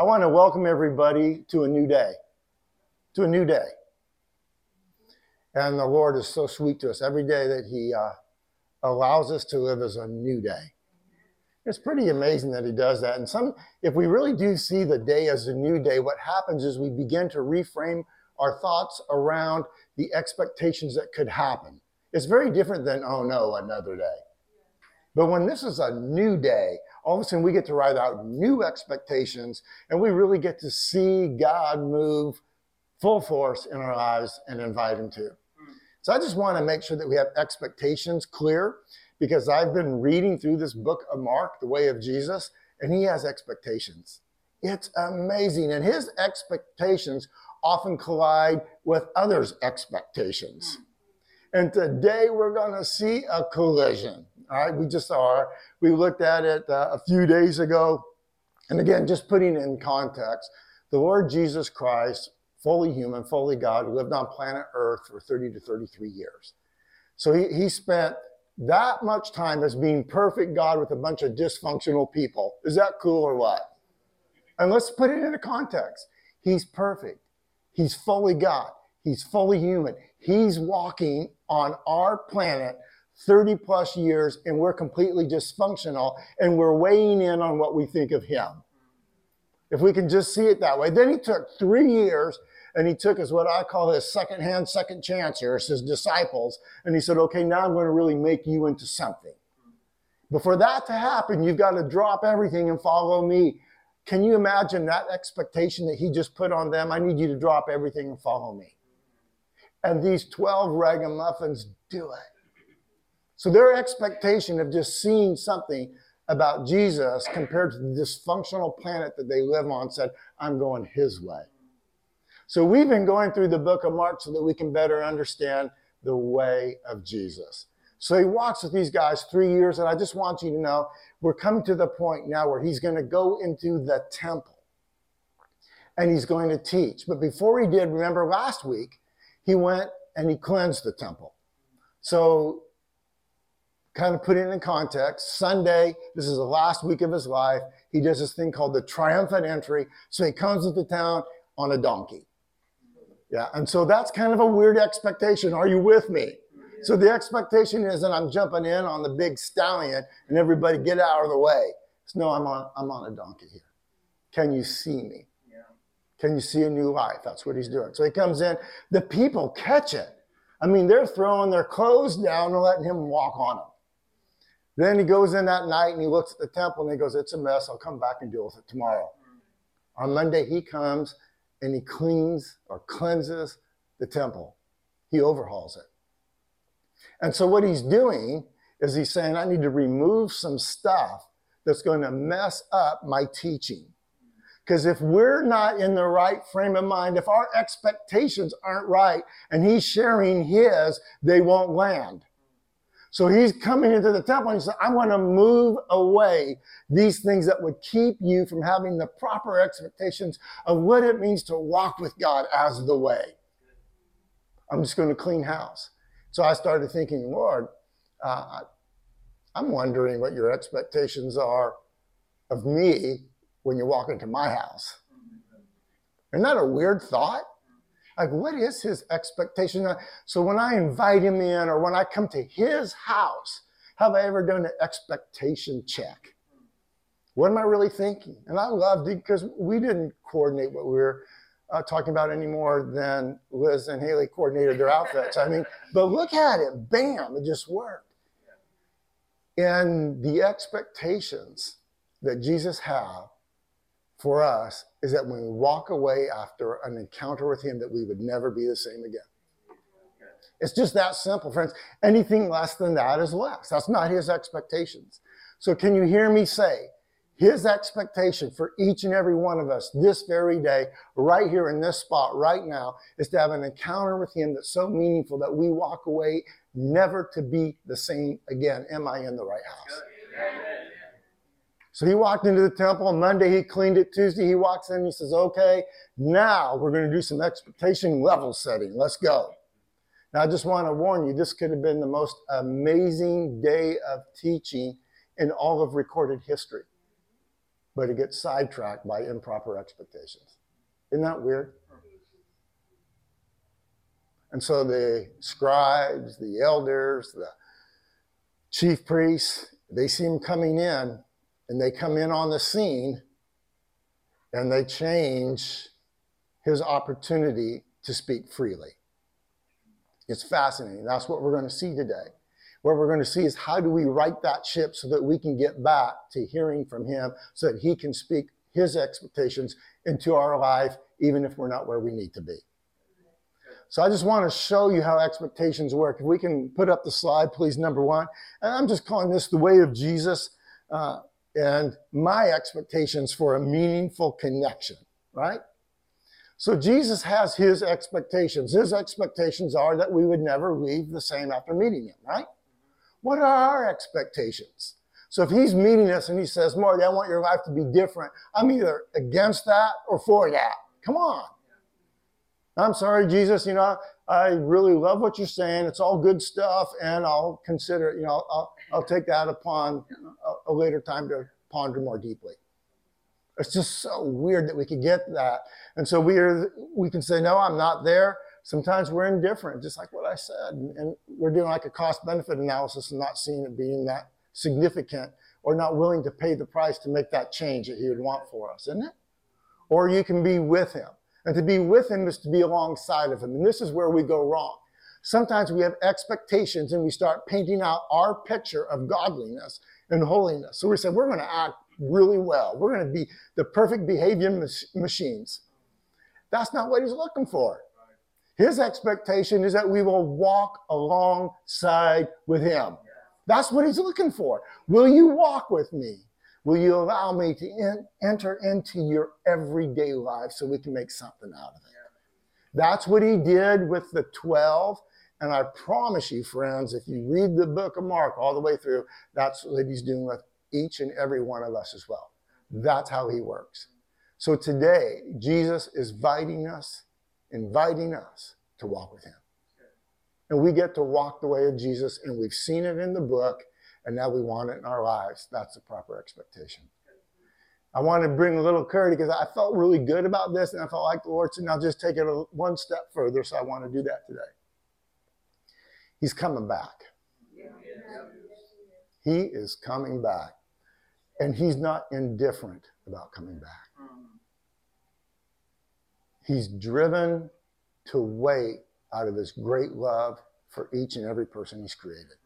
I want to welcome everybody to a new day, to a new day. And the Lord is so sweet to us every day that He uh, allows us to live as a new day. It's pretty amazing that He does that. And some, if we really do see the day as a new day, what happens is we begin to reframe our thoughts around the expectations that could happen. It's very different than, oh no, another day. But when this is a new day, all of a sudden we get to write out new expectations and we really get to see God move full force in our lives and invite Him to. So I just want to make sure that we have expectations clear because I've been reading through this book of Mark, The Way of Jesus, and he has expectations. It's amazing. And his expectations often collide with others' expectations. And today we're going to see a collision. All right, we just are. We looked at it uh, a few days ago. And again, just putting it in context, the Lord Jesus Christ, fully human, fully God, lived on planet Earth for 30 to 33 years. So he, he spent that much time as being perfect God with a bunch of dysfunctional people. Is that cool or what? And let's put it into context. He's perfect. He's fully God. He's fully human. He's walking on our planet 30 plus years and we're completely dysfunctional and we're weighing in on what we think of him. If we can just see it that way. Then he took three years and he took us what I call his second hand, second chance here, his disciples. And he said, okay, now I'm going to really make you into something. But for that to happen, you've got to drop everything and follow me. Can you imagine that expectation that he just put on them? I need you to drop everything and follow me. And these 12 ragamuffins do it. So their expectation of just seeing something about Jesus compared to the dysfunctional planet that they live on said, I'm going his way. So we've been going through the book of Mark so that we can better understand the way of Jesus. So he walks with these guys three years, and I just want you to know we're coming to the point now where he's going to go into the temple and he's going to teach. But before he did, remember last week, he went and he cleansed the temple. So, kind of put it in context, Sunday, this is the last week of his life, he does this thing called the triumphant entry. So he comes into town on a donkey. Yeah, and so that's kind of a weird expectation. Are you with me? So the expectation is that I'm jumping in on the big stallion and everybody get out of the way. So no, I'm on I'm on a donkey here. Can you see me? Can you see a new life? That's what he's doing. So he comes in. The people catch it. I mean, they're throwing their clothes down and letting him walk on them. Then he goes in that night and he looks at the temple and he goes, It's a mess. I'll come back and deal with it tomorrow. On Monday, he comes and he cleans or cleanses the temple. He overhauls it. And so what he's doing is he's saying, I need to remove some stuff that's going to mess up my teaching. Because if we're not in the right frame of mind, if our expectations aren't right and he's sharing his, they won't land. So he's coming into the temple and he said, I want to move away these things that would keep you from having the proper expectations of what it means to walk with God as the way. I'm just going to clean house. So I started thinking, Lord, uh, I'm wondering what your expectations are of me when you walk into my house. Isn't that a weird thought? Like, what is his expectation? So when I invite him in or when I come to his house, have I ever done an expectation check? What am I really thinking? And I loved it because we didn't coordinate what we were uh, talking about any more than Liz and Haley coordinated their outfits. I mean, but look at it. Bam, it just worked. And the expectations that Jesus had for us is that when we walk away after an encounter with Him, that we would never be the same again. It's just that simple, friends. Anything less than that is less. That's not His expectations. So, can you hear me say, His expectation for each and every one of us this very day, right here in this spot, right now, is to have an encounter with Him that's so meaningful that we walk away never to be the same again. Am I in the right house? So he walked into the temple on Monday, he cleaned it. Tuesday, he walks in, he says, Okay, now we're going to do some expectation level setting. Let's go. Now, I just want to warn you, this could have been the most amazing day of teaching in all of recorded history. but it gets sidetracked by improper expectations. Isn't that weird? And so the scribes, the elders, the chief priests, they see him coming in and they come in on the scene and they change his opportunity to speak freely. It's fascinating. That's what we're going to see today. What we're going to see is how do we right that ship so that we can get back to hearing from him so that he can speak his expectations into our life, even if we're not where we need to be. So I just want to show you how expectations work. If we can put up the slide, please, number one. And I'm just calling this the way of Jesus uh, and my expectations for a meaningful connection, right? So Jesus has his expectations. His expectations are that we would never leave the same after meeting him, right? What are our expectations? So if he's meeting us and he says, Marty, I want your life to be different, I'm either against that or for that. Come on. I'm sorry, Jesus, you know, I really love what you're saying. It's all good stuff, and I'll consider, you know, I'll, I'll take that upon a, a later time to ponder more deeply. It's just so weird that we could get that. And so we are, we can say, no, I'm not there. Sometimes we're indifferent, just like what I said. And, and we're doing like a cost benefit analysis and not seeing it being that significant or not willing to pay the price to make that change that he would want for us, isn't it? Or you can be with him. And to be with him is to be alongside of him. And this is where we go wrong. Sometimes we have expectations and we start painting out our picture of godliness and holiness. So we say, we're going to act really well. We're going to be the perfect behavior machines. That's not what he's looking for. His expectation is that we will walk alongside with him. That's what he's looking for. Will you walk with me? Will you allow me to in, enter into your everyday life so we can make something out of it? That's what he did with the 12. And I promise you, friends, if you read the book of Mark all the way through, that's what he's doing with each and every one of us as well. That's how he works. So today, Jesus is inviting us, inviting us to walk with him. And we get to walk the way of Jesus, and we've seen it in the book, and now we want it in our lives. That's the proper expectation. I want to bring a little clarity because I felt really good about this, and I felt like the Lord said, now just take it one step further. So I want to do that today. He's coming back. He is coming back. And he's not indifferent about coming back. He's driven to wait out of his great love for each and every person he's created.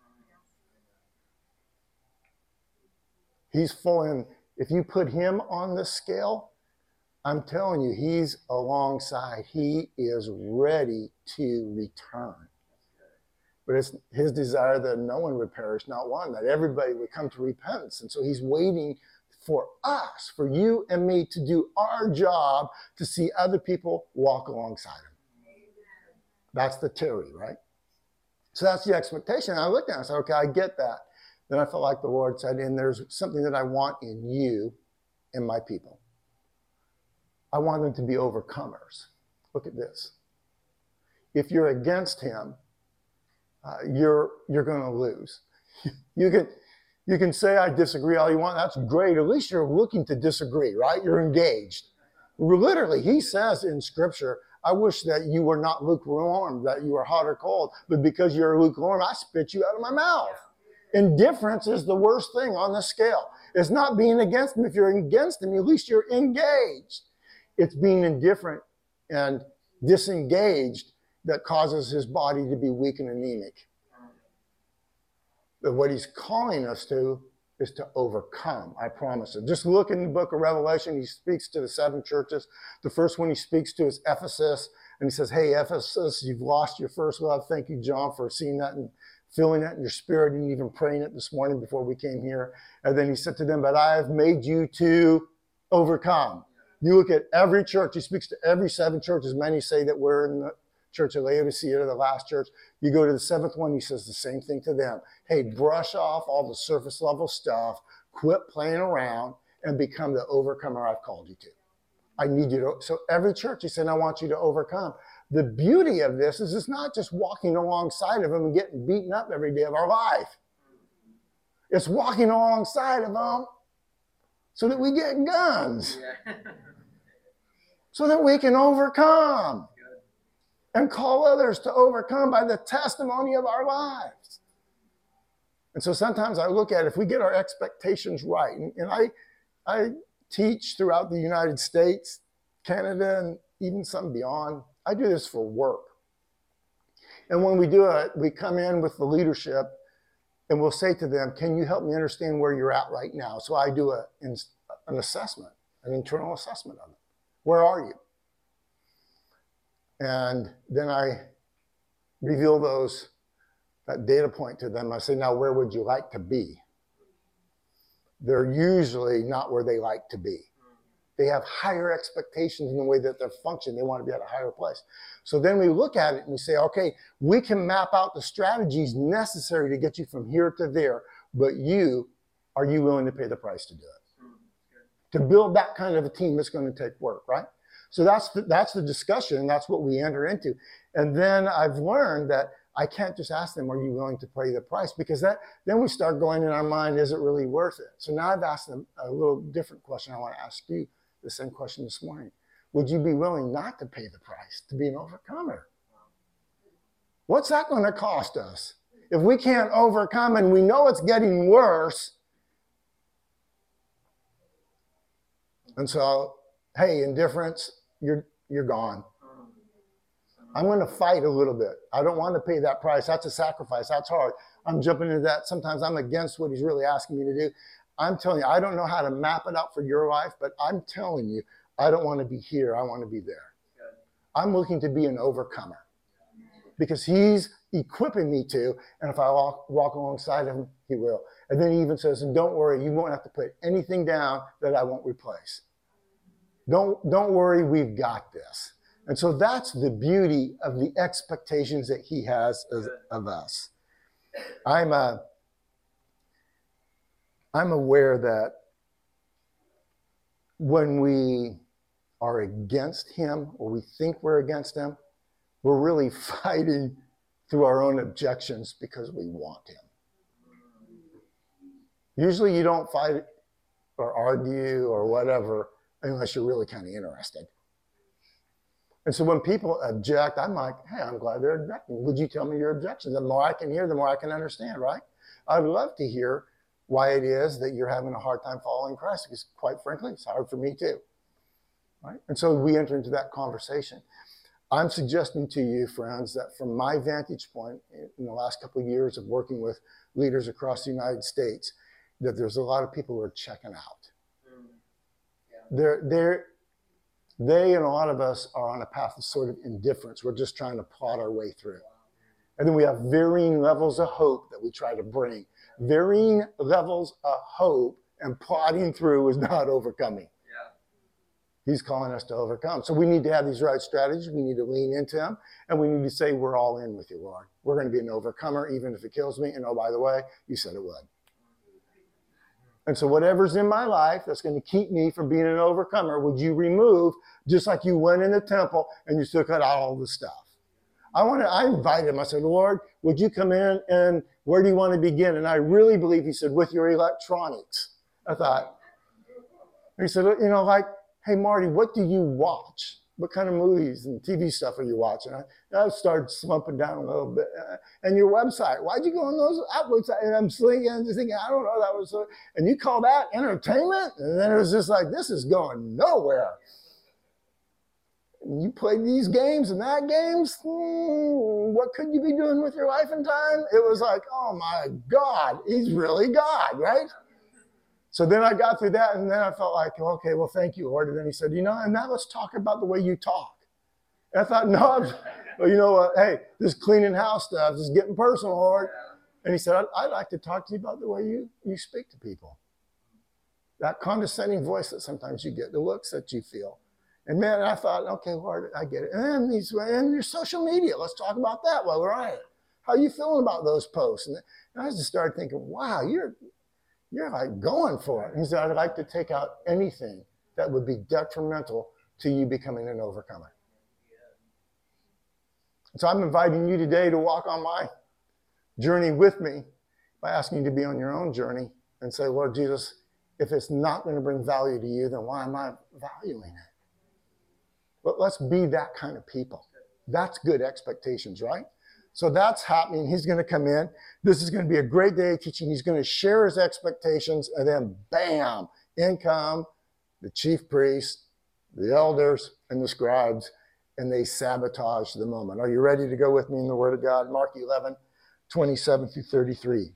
He's full in. If you put him on the scale, I'm telling you, he's alongside. He is ready to return. But it's his desire that no one would perish, not one, that everybody would come to repentance. And so he's waiting for us, for you and me to do our job to see other people walk alongside him. That's the theory, right? So that's the expectation. I looked at it and I said, okay, I get that. Then I felt like the Lord said, and there's something that I want in you and my people. I want them to be overcomers. Look at this. If you're against him, uh, you're you're going to lose. you can you can say I disagree all you want. That's great. At least you're looking to disagree, right? You're engaged. Literally, he says in Scripture, I wish that you were not lukewarm, that you were hot or cold, but because you're lukewarm, I spit you out of my mouth. Indifference is the worst thing on the scale. It's not being against him. If you're against him, at least you're engaged. It's being indifferent and disengaged that causes his body to be weak and anemic. But what he's calling us to is to overcome. I promise it. Just look in the book of Revelation. He speaks to the seven churches. The first one he speaks to is Ephesus. And he says, Hey, Ephesus, you've lost your first love. Thank you, John, for seeing that and feeling that in your spirit and even praying it this morning before we came here. And then he said to them, But I have made you to overcome. You look at every church, he speaks to every seven churches. Many say that we're in the church of Laodicea, the last church. You go to the seventh one, he says the same thing to them. Hey, brush off all the surface level stuff, quit playing around, and become the overcomer I've called you to. I need you to. So every church, he said, I want you to overcome. The beauty of this is it's not just walking alongside of them and getting beaten up every day of our life. It's walking alongside of them so that we get guns, so that we can overcome and call others to overcome by the testimony of our lives. And so sometimes I look at if we get our expectations right, and, and I, I teach throughout the United States, Canada, and even some beyond. I do this for work. And when we do it, we come in with the leadership and we'll say to them, Can you help me understand where you're at right now? So I do a, an assessment, an internal assessment of it. Where are you? And then I reveal those that data point to them. I say, now where would you like to be? They're usually not where they like to be. They have higher expectations in the way that they're functioning. They want to be at a higher place. So then we look at it and we say, okay, we can map out the strategies necessary to get you from here to there, but you, are you willing to pay the price to do it? Hmm. To build that kind of a team, it's going to take work, right? So that's the, that's the discussion, that's what we enter into. And then I've learned that I can't just ask them, "Are you willing to pay the price?" Because that then we start going in our mind, "Is it really worth it?" So now I've asked them a little different question. I want to ask you the same question this morning. Would you be willing not to pay the price to be an overcomer? What's that going to cost us? If we can't overcome and we know it's getting worse, and so, hey, indifference, you're, you're gone. I'm going to fight a little bit. I don't want to pay that price. That's a sacrifice. That's hard. I'm jumping into that. Sometimes I'm against what he's really asking me to do. I'm telling you, I don't know how to map it out for your life, but I'm telling you, I don't want to be here. I want to be there. I'm looking to be an overcomer because he's equipping me to, and if I walk, walk alongside him, he will. And then he even says, and don't worry, you won't have to put anything down that I won't replace. Don't, don't worry, we've got this. And so that's the beauty of the expectations that he has of, of us. I'm, a, I'm aware that when we are against him or we think we're against him, we're really fighting through our own objections because we want him. Usually you don't fight or argue or whatever unless you're really kind of interested. And so when people object, I'm like, hey, I'm glad they're objecting. Would you tell me your objections? The more I can hear, the more I can understand, right? I'd love to hear why it is that you're having a hard time following Christ, because quite frankly, it's hard for me too. Right? And so we enter into that conversation. I'm suggesting to you, friends, that from my vantage point in the last couple of years of working with leaders across the United States, that there's a lot of people who are checking out. They're, they're, they and a lot of us are on a path of sort of indifference. We're just trying to plot our way through. And then we have varying levels of hope that we try to bring. Varying levels of hope and plodding through is not overcoming. He's calling us to overcome. So we need to have these right strategies. We need to lean into them. And we need to say, We're all in with you, Lord. We're going to be an overcomer, even if it kills me. And oh, by the way, you said it would. And so, whatever's in my life that's going to keep me from being an overcomer, would you remove just like you went in the temple and you took out all the stuff? I wanted, I invited him. I said, Lord, would you come in and where do you want to begin? And I really believe he said, with your electronics. I thought, he said, you know, like, hey, Marty, what do you watch? What kind of movies and TV stuff are you watching? I, I started slumping down a little bit. Uh, and your website, why'd you go on those outlets? And I'm thinking, just thinking, I don't know, that was, so, and you call that entertainment? And then it was just like, this is going nowhere. You play these games and that games, hmm, what could you be doing with your life and time? It was like, oh my God, he's really God, right? So then I got through that, and then I felt like, okay, well, thank you, Lord. And then he said, you know, and now let's talk about the way you talk. And I thought, no, I'm, well, you know what? Hey, this cleaning house stuff is getting personal, Lord. And he said, I'd, I'd like to talk to you about the way you, you speak to people. That condescending voice that sometimes you get, the looks that you feel. And man, I thought, okay, Lord, I get it. And then he's and your social media. Let's talk about that while we're at it. How are you feeling about those posts? And I just started thinking, wow, you're you're like going for it. He said, I'd like to take out anything that would be detrimental to you becoming an overcomer. So I'm inviting you today to walk on my journey with me by asking you to be on your own journey and say, Lord Jesus, if it's not going to bring value to you, then why am I valuing it? But let's be that kind of people. That's good expectations, right? So that's happening. He's going to come in. This is going to be a great day of teaching. He's going to share his expectations, and then bam, in come the chief priests, the elders, and the scribes, and they sabotage the moment. Are you ready to go with me in the Word of God? Mark 11, 27 through 33.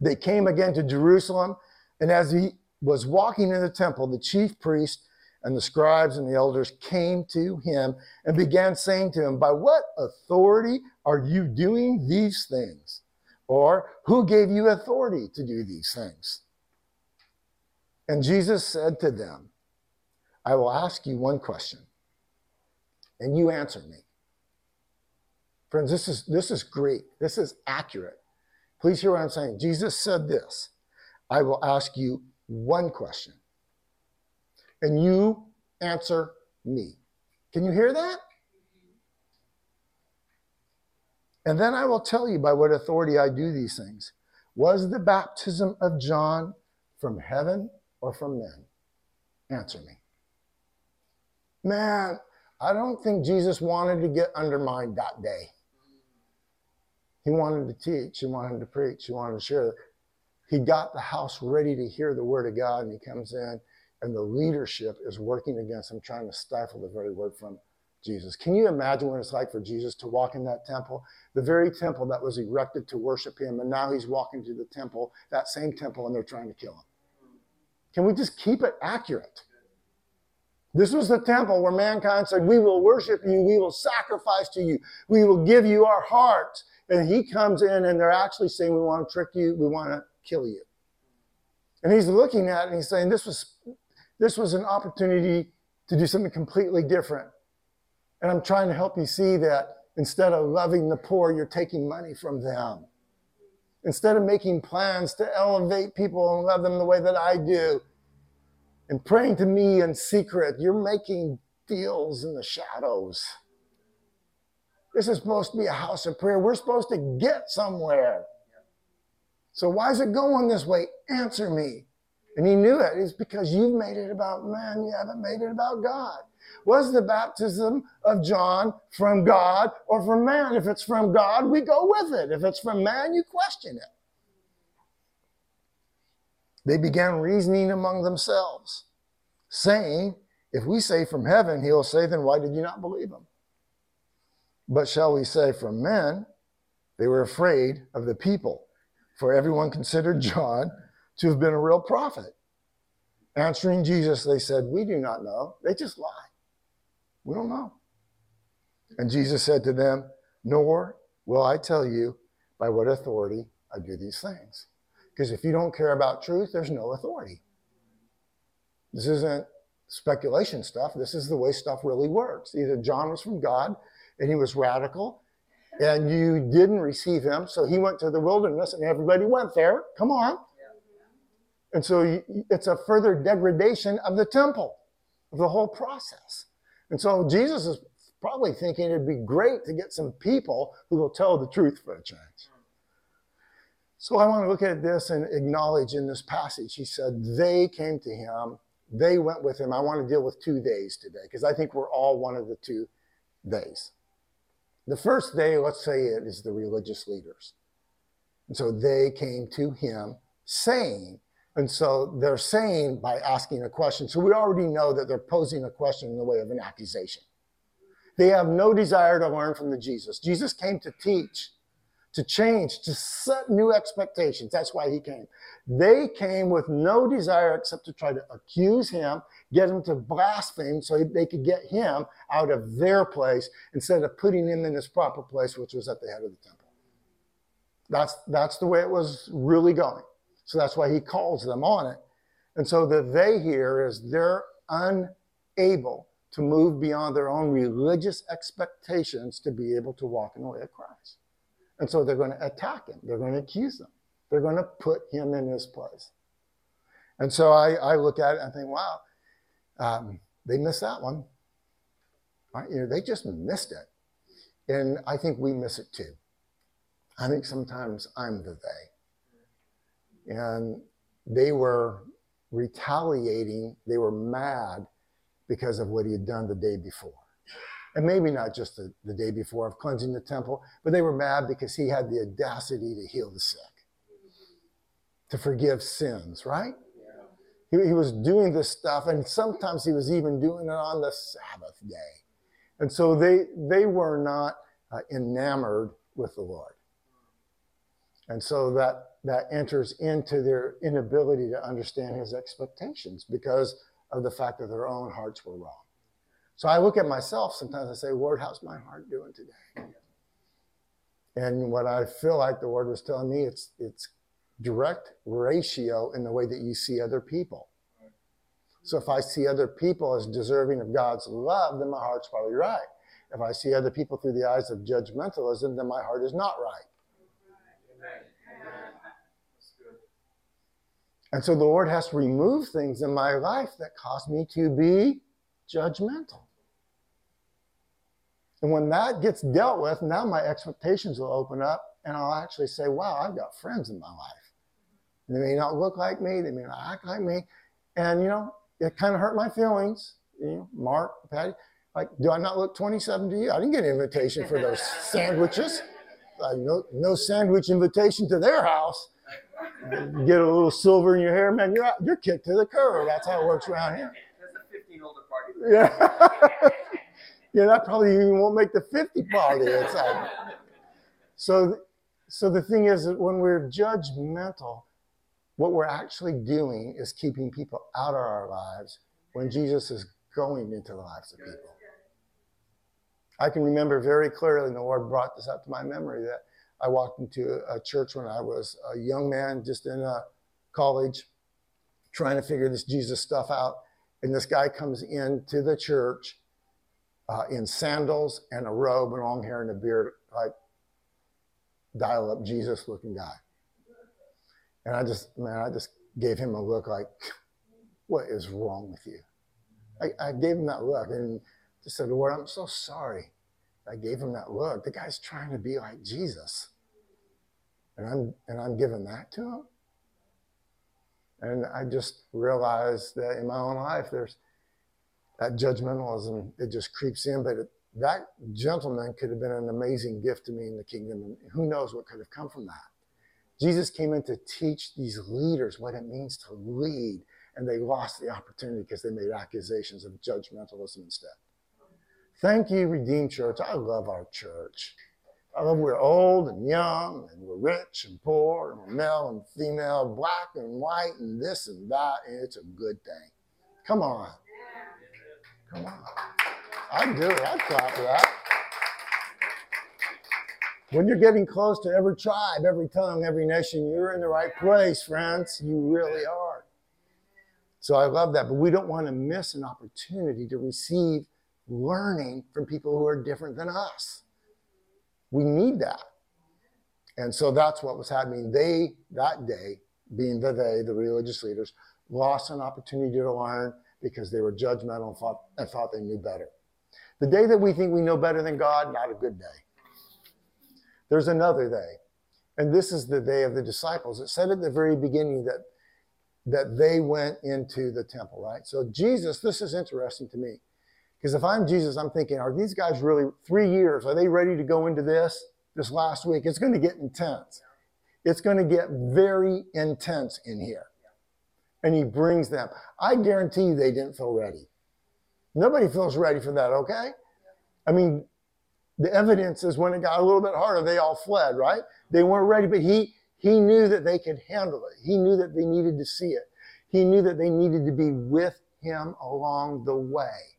They came again to Jerusalem, and as he was walking in the temple, the chief priest and the scribes and the elders came to him and began saying to him, By what authority are you doing these things? Or who gave you authority to do these things? And Jesus said to them, I will ask you one question, and you answer me. Friends, this is, this is Greek. This is accurate. Please hear what I'm saying. Jesus said this I will ask you one question, and you answer me. Can you hear that? And then I will tell you by what authority I do these things. Was the baptism of John from heaven or from men? Answer me. Man, I don't think Jesus wanted to get undermined that day. He wanted to teach, he wanted to preach, he wanted to share. He got the house ready to hear the word of God, and he comes in and the leadership is working against him, trying to stifle the very word from Jesus. Can you imagine what it's like for Jesus to walk in that temple? The very temple that was erected to worship him, and now he's walking to the temple, that same temple, and they're trying to kill him. Can we just keep it accurate? This was the temple where mankind said, We will worship you, we will sacrifice to you, we will give you our hearts. And he comes in and they're actually saying, We want to trick you, we want to kill you. And he's looking at it and he's saying, This was this was an opportunity to do something completely different. And I'm trying to help you see that instead of loving the poor, you're taking money from them. Instead of making plans to elevate people and love them the way that I do, and praying to me in secret, you're making deals in the shadows. This is supposed to be a house of prayer. We're supposed to get somewhere. So why is it going this way? Answer me. And he knew it. It's because you've made it about man, you haven't made it about God. Was the baptism of John from God or from man? If it's from God, we go with it. If it's from man, you question it. They began reasoning among themselves, saying, If we say from heaven, he'll say, Then why did you not believe him? But shall we say from men? They were afraid of the people, for everyone considered John to have been a real prophet. Answering Jesus, they said, We do not know. They just lie. We don't know. And Jesus said to them, Nor will I tell you by what authority I do these things. Because if you don't care about truth, there's no authority. This isn't speculation stuff. This is the way stuff really works. Either John was from God and he was radical, and you didn't receive him, so he went to the wilderness and everybody went there. Come on. And so it's a further degradation of the temple, of the whole process. And so Jesus is probably thinking it'd be great to get some people who will tell the truth for a change. So I want to look at this and acknowledge in this passage, he said, they came to him, they went with him. I want to deal with two days today because I think we're all one of the two days. The first day, let's say it is the religious leaders. And so they came to him saying, and so they're saying by asking a question. So we already know that they're posing a question in the way of an accusation. They have no desire to learn from the Jesus. Jesus came to teach, to change, to set new expectations. That's why he came. They came with no desire except to try to accuse him, get him to blaspheme so they could get him out of their place instead of putting him in his proper place, which was at the head of the temple. That's, that's the way it was really going. So that's why he calls them on it. And so the they here is they're unable to move beyond their own religious expectations to be able to walk in the way of Christ. And so they're going to attack him. They're going to accuse him. They're going to put him in his place. And so I, I look at it and I think, wow, um, they missed that one. Right? You know, they just missed it. And I think we miss it too. I think sometimes I'm the they and they were retaliating. They were mad because of what he had done the day before. And maybe not just the, the day before of cleansing the temple, but they were mad because he had the audacity to heal the sick, to forgive sins, right? He, he was doing this stuff, and sometimes he was even doing it on the Sabbath day. And so they, they were not uh, enamored with the Lord. And so that, that enters into their inability to understand his expectations because of the fact that their own hearts were wrong. So I look at myself sometimes I say, Lord, how's my heart doing today? And what I feel like the Lord was telling me, it's it's direct ratio in the way that you see other people. So if I see other people as deserving of God's love, then my heart's probably right. If I see other people through the eyes of judgmentalism, then my heart is not right. And so the Lord has to remove things in my life that cause me to be judgmental. And when that gets dealt with, now my expectations will open up and I'll actually say, wow, I've got friends in my life. They may not look like me, they may not act like me. And, you know, it kind of hurt my feelings. You know, Mark, Patty, like, do I not look 27 to you? I didn't get an invitation for those sandwiches. Uh, no, no sandwich invitation to their house. You get a little silver in your hair, man, you're out, you're kicked to the curb. That's how it works around here. That's a 15 older party. Yeah. yeah, that probably even won't make the 50 party. It's like, so, so the thing is that when we're judgmental, what we're actually doing is keeping people out of our lives when Jesus is going into the lives of people. I can remember very clearly, and the Lord brought this up to my memory, that I walked into a church when I was a young man, just in a college, trying to figure this Jesus stuff out. And this guy comes into the church uh, in sandals and a robe and long hair and a beard, like dial up Jesus looking guy. And I just, man, I just gave him a look like, what is wrong with you? I, I gave him that look and just said, Lord, I'm so sorry. I gave him that look. The guy's trying to be like Jesus. And I'm and I'm giving that to him. And I just realized that in my own life, there's that judgmentalism, it just creeps in. But it, that gentleman could have been an amazing gift to me in the kingdom. And who knows what could have come from that. Jesus came in to teach these leaders what it means to lead. And they lost the opportunity because they made accusations of judgmentalism instead. Thank you, Redeem Church. I love our church. I love we're old and young, and we're rich and poor, and we're male and female, black and white, and this and that, and it's a good thing. Come on. Come on. I do. It. I clap for that. When you're getting close to every tribe, every tongue, every nation, you're in the right place, friends. You really are. So I love that. But we don't want to miss an opportunity to receive learning from people who are different than us. We need that. And so that's what was happening. They, that day, being the they, the religious leaders, lost an opportunity to learn because they were judgmental and thought, and thought they knew better. The day that we think we know better than God, not a good day. There's another day. And this is the day of the disciples. It said at the very beginning that, that they went into the temple, right? So Jesus, this is interesting to me. Because if I'm Jesus, I'm thinking, are these guys really three years? Are they ready to go into this this last week? It's going to get intense. It's going to get very intense in here. And he brings them. I guarantee you they didn't feel ready. Nobody feels ready for that, okay? I mean, the evidence is when it got a little bit harder, they all fled, right? They weren't ready, but he he knew that they could handle it. He knew that they needed to see it. He knew that they needed to be with him along the way.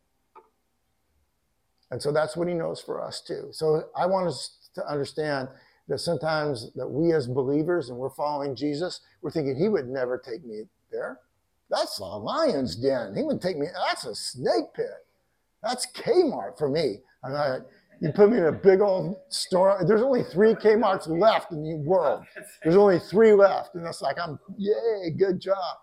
And so that's what he knows for us too. So I want us to understand that sometimes that we as believers and we're following Jesus, we're thinking he would never take me there. That's a lion's den. He would take me, that's a snake pit. That's Kmart for me. And I, you put me in a big old store. There's only three Kmarts left in the world. There's only three left. And it's like, I'm, yay, good job.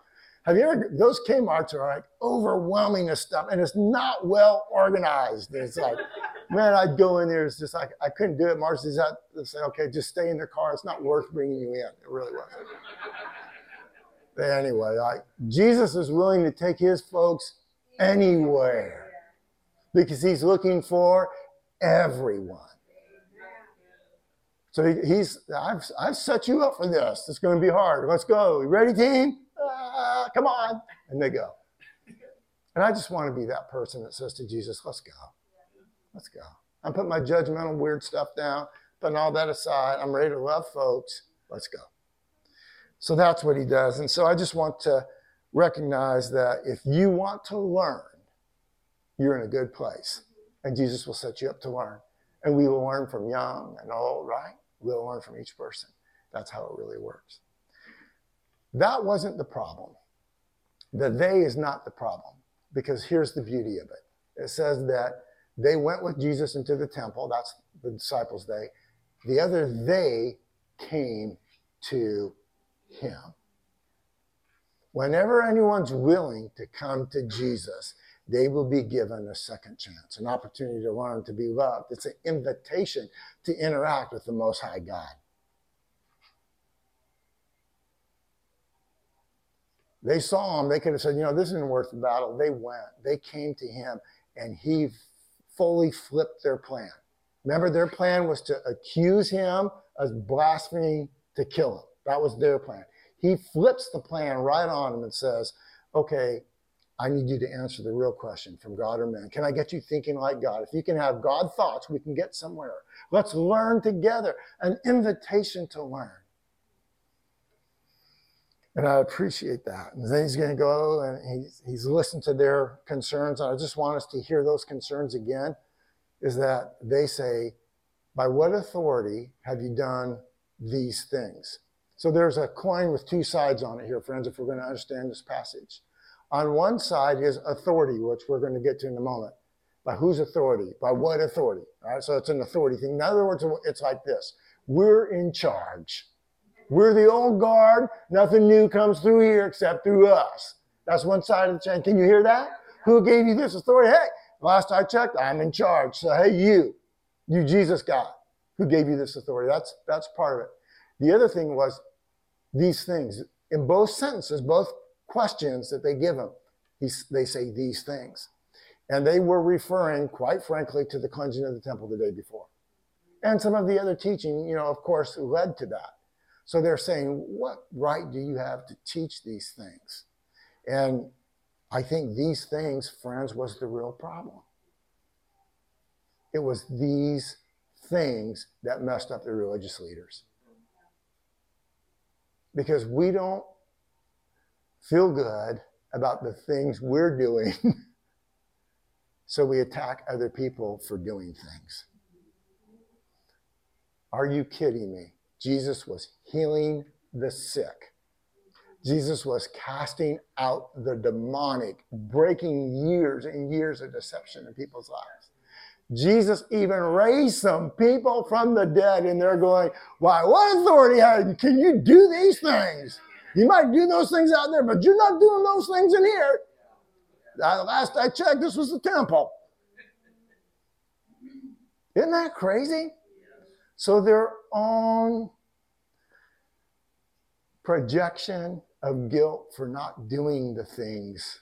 Have you ever, those Kmarts are like overwhelming of stuff and it's not well organized. It's like, man, I'd go in there. It's just like, I couldn't do it. Marcy's out to say, okay, just stay in the car. It's not worth bringing you in. It really wasn't. Anyway, like Jesus is willing to take his folks anywhere because he's looking for everyone. So he, he's, I've, I've set you up for this. It's going to be hard. Let's go. You ready, team? Come on. And they go. And I just want to be that person that says to Jesus, let's go. Let's go. I'm putting my judgmental, weird stuff down, putting all that aside. I'm ready to love folks. Let's go. So that's what he does. And so I just want to recognize that if you want to learn, you're in a good place. And Jesus will set you up to learn. And we will learn from young and old, right? We'll learn from each person. That's how it really works. That wasn't the problem. The they is not the problem. Because here's the beauty of it it says that they went with Jesus into the temple. That's the disciples' they. The other they came to him. Whenever anyone's willing to come to Jesus, they will be given a second chance, an opportunity to learn to be loved. It's an invitation to interact with the Most High God. They saw him, they could have said, you know, this isn't worth the battle. They went, they came to him, and he fully flipped their plan. Remember, their plan was to accuse him of blaspheming to kill him. That was their plan. He flips the plan right on him and says, okay, I need you to answer the real question from God or man. Can I get you thinking like God? If you can have God thoughts, we can get somewhere. Let's learn together. An invitation to learn. And I appreciate that. And then he's going to go and he's, he's listened to their concerns. And I just want us to hear those concerns again is that they say, By what authority have you done these things? So there's a coin with two sides on it here, friends, if we're going to understand this passage. On one side is authority, which we're going to get to in a moment. By whose authority? By what authority? All right, so it's an authority thing. In other words, it's like this we're in charge. We're the old guard. Nothing new comes through here except through us. That's one side of the chain. Can you hear that? Who gave you this authority? Hey, last I checked, I'm in charge. So hey, you, you Jesus God, who gave you this authority? That's that's part of it. The other thing was these things in both sentences, both questions that they give him. they say these things, and they were referring, quite frankly, to the cleansing of the temple the day before, and some of the other teaching. You know, of course, led to that. So they're saying, What right do you have to teach these things? And I think these things, friends, was the real problem. It was these things that messed up the religious leaders. Because we don't feel good about the things we're doing, so we attack other people for doing things. Are you kidding me? Jesus was healing the sick. Jesus was casting out the demonic, breaking years and years of deception in people's lives. Jesus even raised some people from the dead, and they're going, Why, what authority can you do these things? You might do those things out there, but you're not doing those things in here. last I checked, this was the temple. Isn't that crazy? So they're own projection of guilt for not doing the things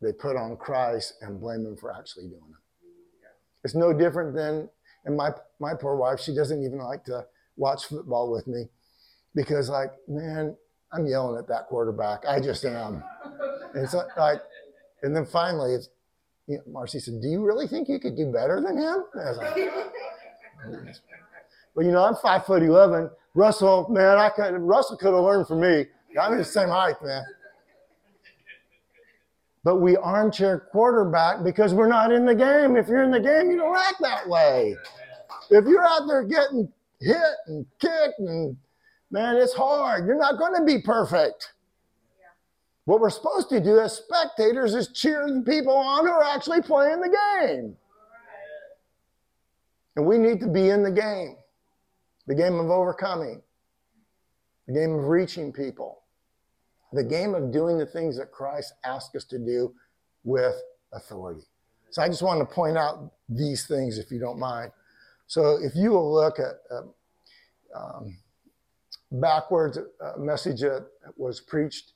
they put on Christ and blame him for actually doing them. It's no different than, and my, my poor wife, she doesn't even like to watch football with me because, like, man, I'm yelling at that quarterback. I just am. And it's like, and then finally, it's, you know, Marcy said, "Do you really think you could do better than him?" Like, well, you know, I'm five foot eleven. Russell, man, I could Russell could have learned from me. I'm the same height, man. But we armchair quarterback because we're not in the game. If you're in the game, you don't act that way. If you're out there getting hit and kicked and man, it's hard. You're not going to be perfect. What we're supposed to do as spectators is cheer the people on who are actually playing the game. And we need to be in the game the game of overcoming, the game of reaching people, the game of doing the things that Christ asked us to do with authority. So I just wanted to point out these things, if you don't mind. So if you will look at uh, um, backwards uh, message that was preached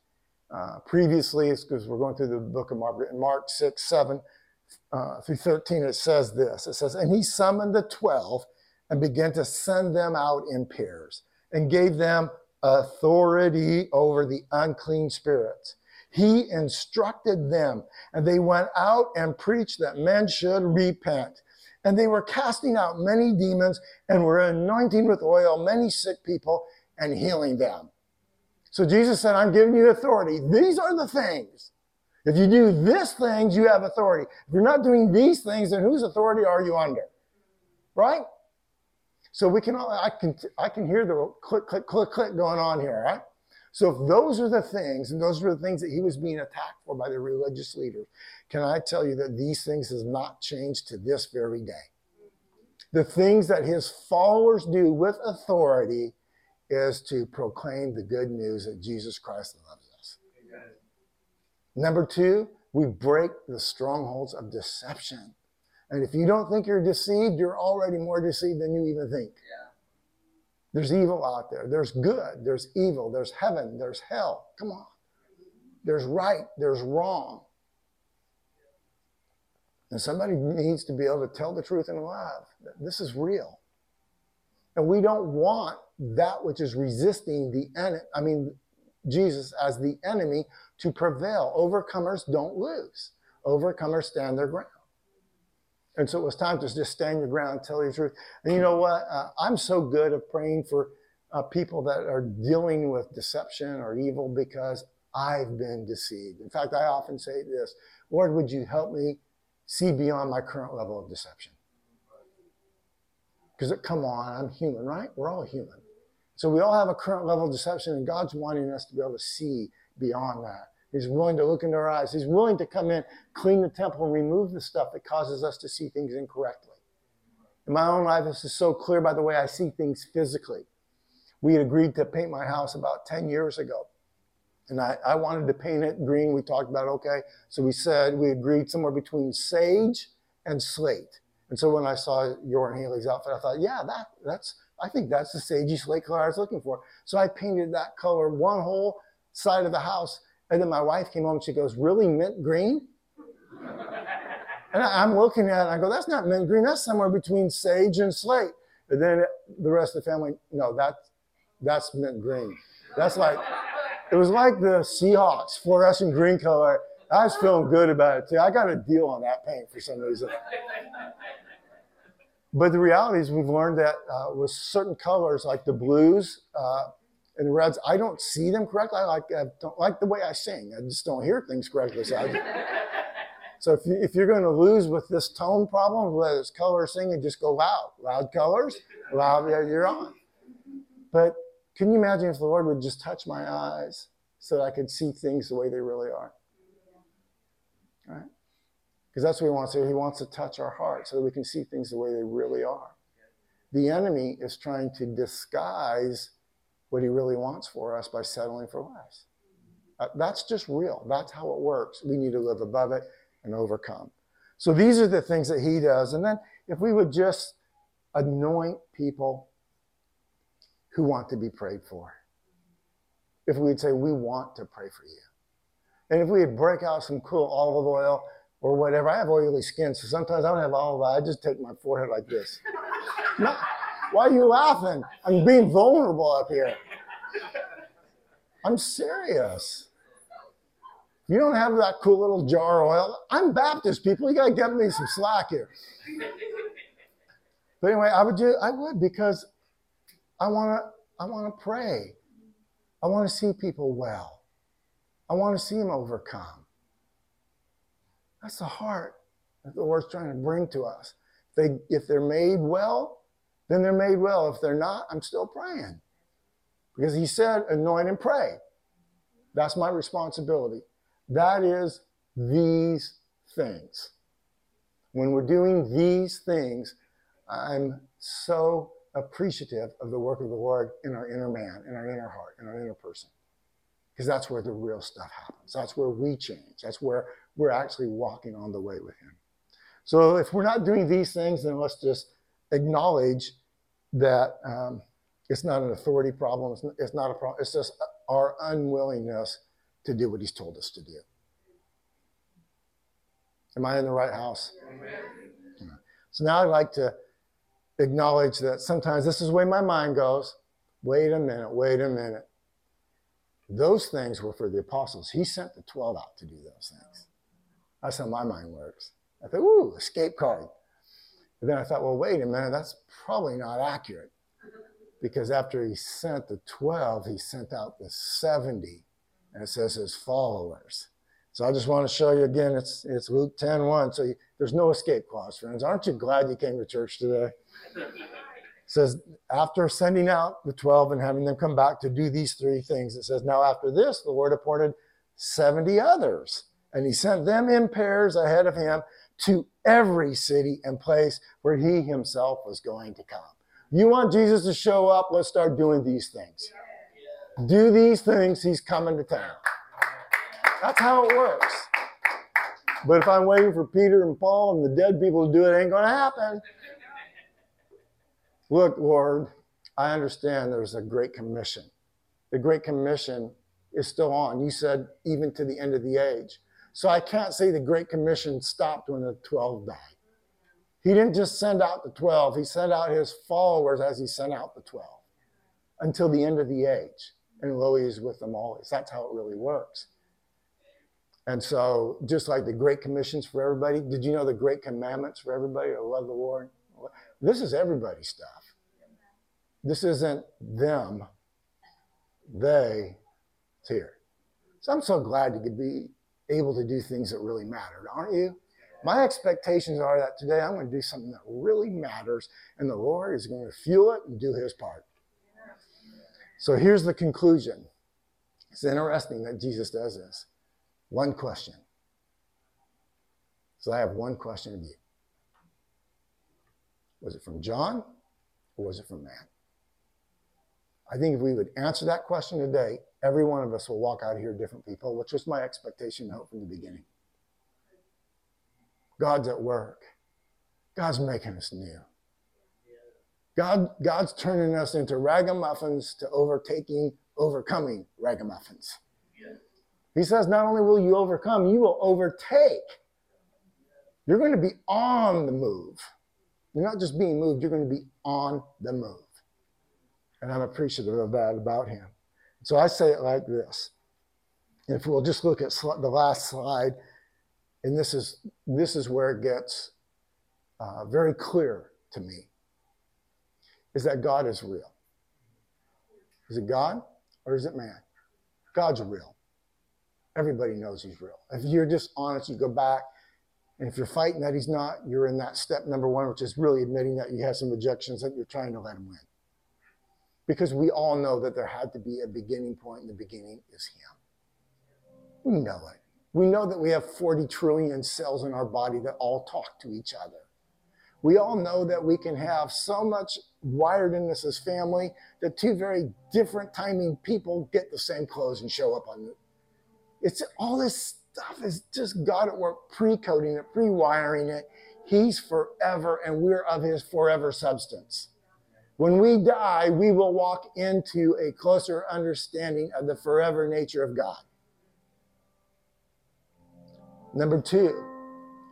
uh, previously, because we're going through the book of Mark, in Mark 6, 7 uh, through 13, it says this. It says, And he summoned the 12 and began to send them out in pairs and gave them authority over the unclean spirits. He instructed them, and they went out and preached that men should repent. And they were casting out many demons and were anointing with oil many sick people and healing them. So Jesus said, I'm giving you authority. These are the things. If you do this things, you have authority. If you're not doing these things, then whose authority are you under? Right? So we can, I can, I can hear the click, click, click, click going on here, right? So if those are the things, and those are the things that he was being attacked for by the religious leaders, can I tell you that these things has not changed to this very day? The things that his followers do with authority is to proclaim the good news that Jesus Christ loves us. Amen. Number two, we break the strongholds of deception. And if you don't think you're deceived, you're already more deceived than you even think. Yeah. There's evil out there. There's good. There's evil. There's heaven. There's hell. Come on. There's right. There's wrong. And somebody needs to be able to tell the truth in love. This is real. And we don't want that which is resisting the enemy, I mean, Jesus as the enemy to prevail. Overcomers don't lose. Overcomers stand their ground. And so it was time to just stand your ground, tell your truth. And you know what? Uh, I'm so good at praying for uh, people that are dealing with deception or evil because I've been deceived. In fact, I often say this Lord, would you help me see beyond my current level of deception? Because, come on, I'm human, right? We're all human. So we all have a current level of deception, and God's wanting us to be able to see beyond that. He's willing to look into our eyes. He's willing to come in, clean the temple, and remove the stuff that causes us to see things incorrectly. In my own life, this is so clear by the way I see things physically. We had agreed to paint my house about 10 years ago. And I, I wanted to paint it green. We talked about, okay. So we said, we agreed somewhere between sage and slate. And so when I saw your and Haley's outfit, I thought, yeah, that, that's, I think that's the sagey slate color I was looking for. So I painted that color one whole side of the house and then my wife came home and she goes, Really, mint green? and I'm looking at it, I go, That's not mint green. That's somewhere between sage and slate. And then the rest of the family, no, that, that's mint green. That's like, it was like the Seahawks fluorescent green color. I was feeling good about it too. I got a deal on that paint for some reason. But the reality is, we've learned that uh, with certain colors, like the blues, uh, and the Reds, I don't see them correctly. I like I don't like the way I sing. I just don't hear things correctly. So, so if, you, if you're going to lose with this tone problem, whether it's color singing, just go loud. Loud colors, loud, yeah, you're on. But can you imagine if the Lord would just touch my eyes so that I could see things the way they really are? Right? Because that's what he wants to do. He wants to touch our heart so that we can see things the way they really are. The enemy is trying to disguise what he really wants for us by settling for less. Uh, that's just real. That's how it works. We need to live above it and overcome. So these are the things that he does. And then if we would just anoint people who want to be prayed for, if we would say, We want to pray for you. And if we would break out some cool olive oil or whatever, I have oily skin, so sometimes I don't have olive oil. I just take my forehead like this. Not, why are you laughing? I'm being vulnerable up here. I'm serious. You don't have that cool little jar oil. I'm Baptist, people. You got to give me some slack here. But anyway, I would do, I would because I want to I want to pray. I want to see people well. I want to see them overcome. That's the heart that the Lord's trying to bring to us. They, if they're made well, then they're made well. If they're not, I'm still praying. Because he said, anoint and pray. That's my responsibility. That is these things. When we're doing these things, I'm so appreciative of the work of the Lord in our inner man, in our inner heart, in our inner person. Because that's where the real stuff happens. That's where we change. That's where we're actually walking on the way with Him. So if we're not doing these things, then let's just acknowledge that um, It's not an authority problem. It's not, it's not a problem. It's just our unwillingness to do what He's told us to do. Am I in the right house? Amen. So now I'd like to acknowledge that sometimes this is the way my mind goes. Wait a minute, wait a minute. Those things were for the apostles. He sent the 12 out to do those things. That's how my mind works. I thought, ooh, escape card. But then I thought, well, wait a minute, that's probably not accurate. Because after he sent the 12, he sent out the 70. And it says his followers. So I just want to show you again, it's, it's Luke 10 1. So you, there's no escape clause, friends. Aren't you glad you came to church today? It says, after sending out the 12 and having them come back to do these three things, it says, now after this, the Lord appointed 70 others, and he sent them in pairs ahead of him to every city and place where he himself was going to come. You want Jesus to show up? Let's start doing these things. Do these things, he's coming to town. That's how it works. But if I'm waiting for Peter and Paul and the dead people to do it, it ain't going to happen. Look, Lord, I understand there's a great commission. The great commission is still on. You said even to the end of the age. So I can't say the great commission stopped when the 12 died. He didn't just send out the 12, he sent out his followers as he sent out the 12 until the end of the age. And lo, is with them always. That's how it really works. And so, just like the Great Commissions for everybody, did you know the Great Commandments for everybody to love the Lord? This is everybody's stuff. This isn't them, they, it's here. So I'm so glad could be able to do things that really mattered, aren't you? My expectations are that today I'm going to do something that really matters, and the Lord is going to fuel it and do his part. So here's the conclusion. It's interesting that Jesus does this. One question. So I have one question of you. Was it from John or was it from man? I think if we would answer that question today, every one of us will walk out here different people, which was my expectation and hope from the beginning. God's at work. God's making us new. God, God's turning us into ragamuffins to overtaking, overcoming ragamuffins. He says, not only will you overcome, you will overtake. You're going to be on the move. You're not just being moved, you're going to be on the move. And I'm appreciative of that about him. So I say it like this. If we'll just look at the last slide, and this is, this is where it gets uh, very clear to me, is that God is real. Is it God or is it man? God's real. Everybody knows he's real. If you're just honest, you go back, and if you're fighting that he's not, you're in that step number one, which is really admitting that you have some objections that you're trying to let him win. Because we all know that there had to be a beginning point, and the beginning is him. We know it. We know that we have 40 trillion cells in our body that all talk to each other. We all know that we can have so much wiredness as family that two very different timing people get the same clothes and show up on the, it's all this stuff is just God at work, pre-coding it, pre-wiring it. He's forever, and we're of his forever substance. When we die, we will walk into a closer understanding of the forever nature of God. Number two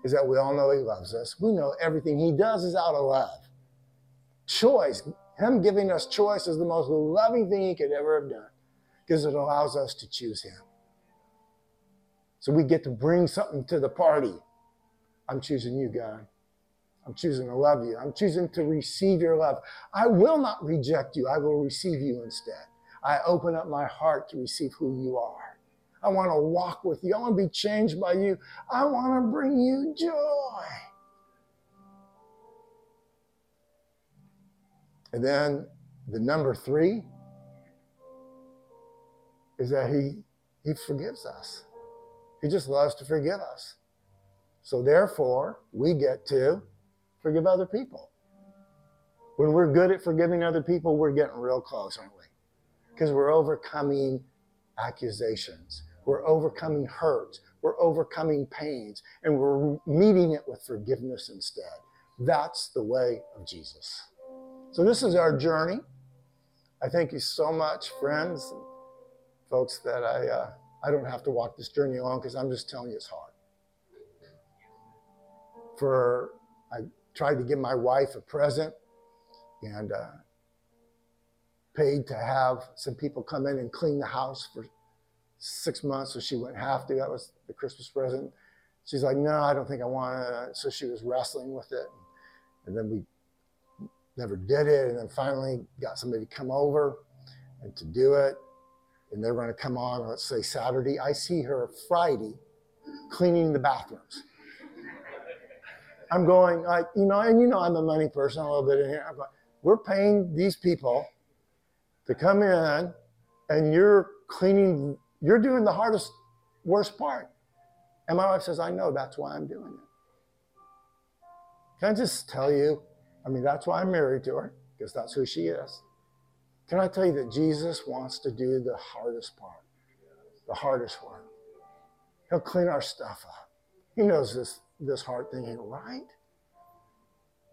is that we all know He loves us. We know everything He does is out of love. Choice, Him giving us choice is the most loving thing He could ever have done because it allows us to choose Him. So we get to bring something to the party. I'm choosing you, God. I'm choosing to love you. I'm choosing to receive your love. I will not reject you. I will receive you instead. I open up my heart to receive who you are. I want to walk with you. I want to be changed by you. I want to bring you joy. And then the number three is that he, he forgives us. He just loves to forgive us. So therefore, we get to forgive other people. When we're good at forgiving other people, we're getting real close, aren't we? Because we're overcoming accusations. We're overcoming hurts. We're overcoming pains. And we're meeting it with forgiveness instead. That's the way of Jesus. So this is our journey. I thank you so much, friends, and folks, that I uh, I don't have to walk this journey alone because I'm just telling you it's hard. For I tried to give my wife a present and uh, paid to have some people come in and clean the house for six months so she wouldn't have to. That was the Christmas present. She's like, no, I don't think I want to. So she was wrestling with it. And then we never did it. And then finally got somebody to come over and to do it. And they're going to come on, let's say Saturday. I see her Friday cleaning the bathrooms. I'm going, like, you know, and you know, I'm a money person a little bit in here. I'm going, we're paying these people to come in and you're cleaning, you're doing the hardest, worst part. And my wife says, I know that's why I'm doing it. Can I just tell you? I mean, that's why I'm married to her, because that's who she is. Can I tell you that Jesus wants to do the hardest part, the hardest work? He'll clean our stuff up. He knows this, this hard thing right.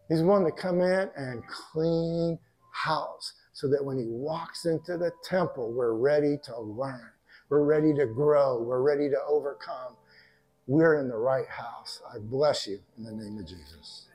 He's willing to come in and clean house so that when he walks into the temple, we're ready to learn. We're ready to grow. We're ready to overcome. We're in the right house. I bless you in the name of Jesus.